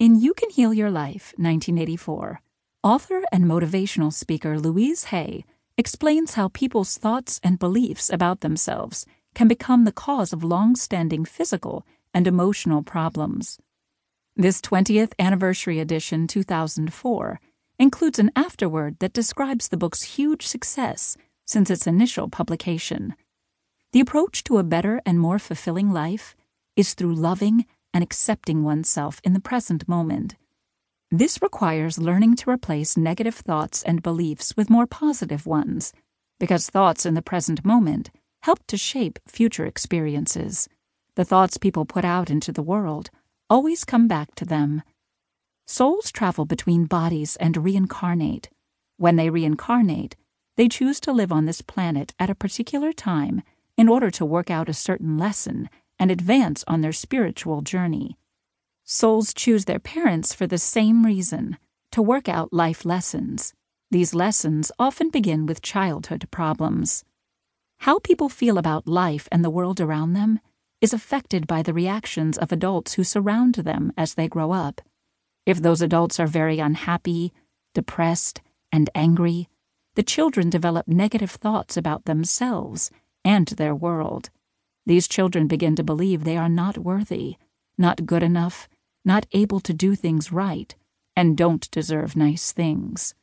In You Can Heal Your Life, 1984, author and motivational speaker Louise Hay explains how people's thoughts and beliefs about themselves can become the cause of long standing physical and emotional problems. This 20th anniversary edition, 2004, includes an afterword that describes the book's huge success since its initial publication. The approach to a better and more fulfilling life is through loving and accepting oneself in the present moment. This requires learning to replace negative thoughts and beliefs with more positive ones, because thoughts in the present moment help to shape future experiences. The thoughts people put out into the world always come back to them. Souls travel between bodies and reincarnate. When they reincarnate, they choose to live on this planet at a particular time in order to work out a certain lesson and advance on their spiritual journey. Souls choose their parents for the same reason to work out life lessons. These lessons often begin with childhood problems. How people feel about life and the world around them is affected by the reactions of adults who surround them as they grow up. If those adults are very unhappy, depressed, and angry, the children develop negative thoughts about themselves and their world. These children begin to believe they are not worthy, not good enough, not able to do things right, and don't deserve nice things.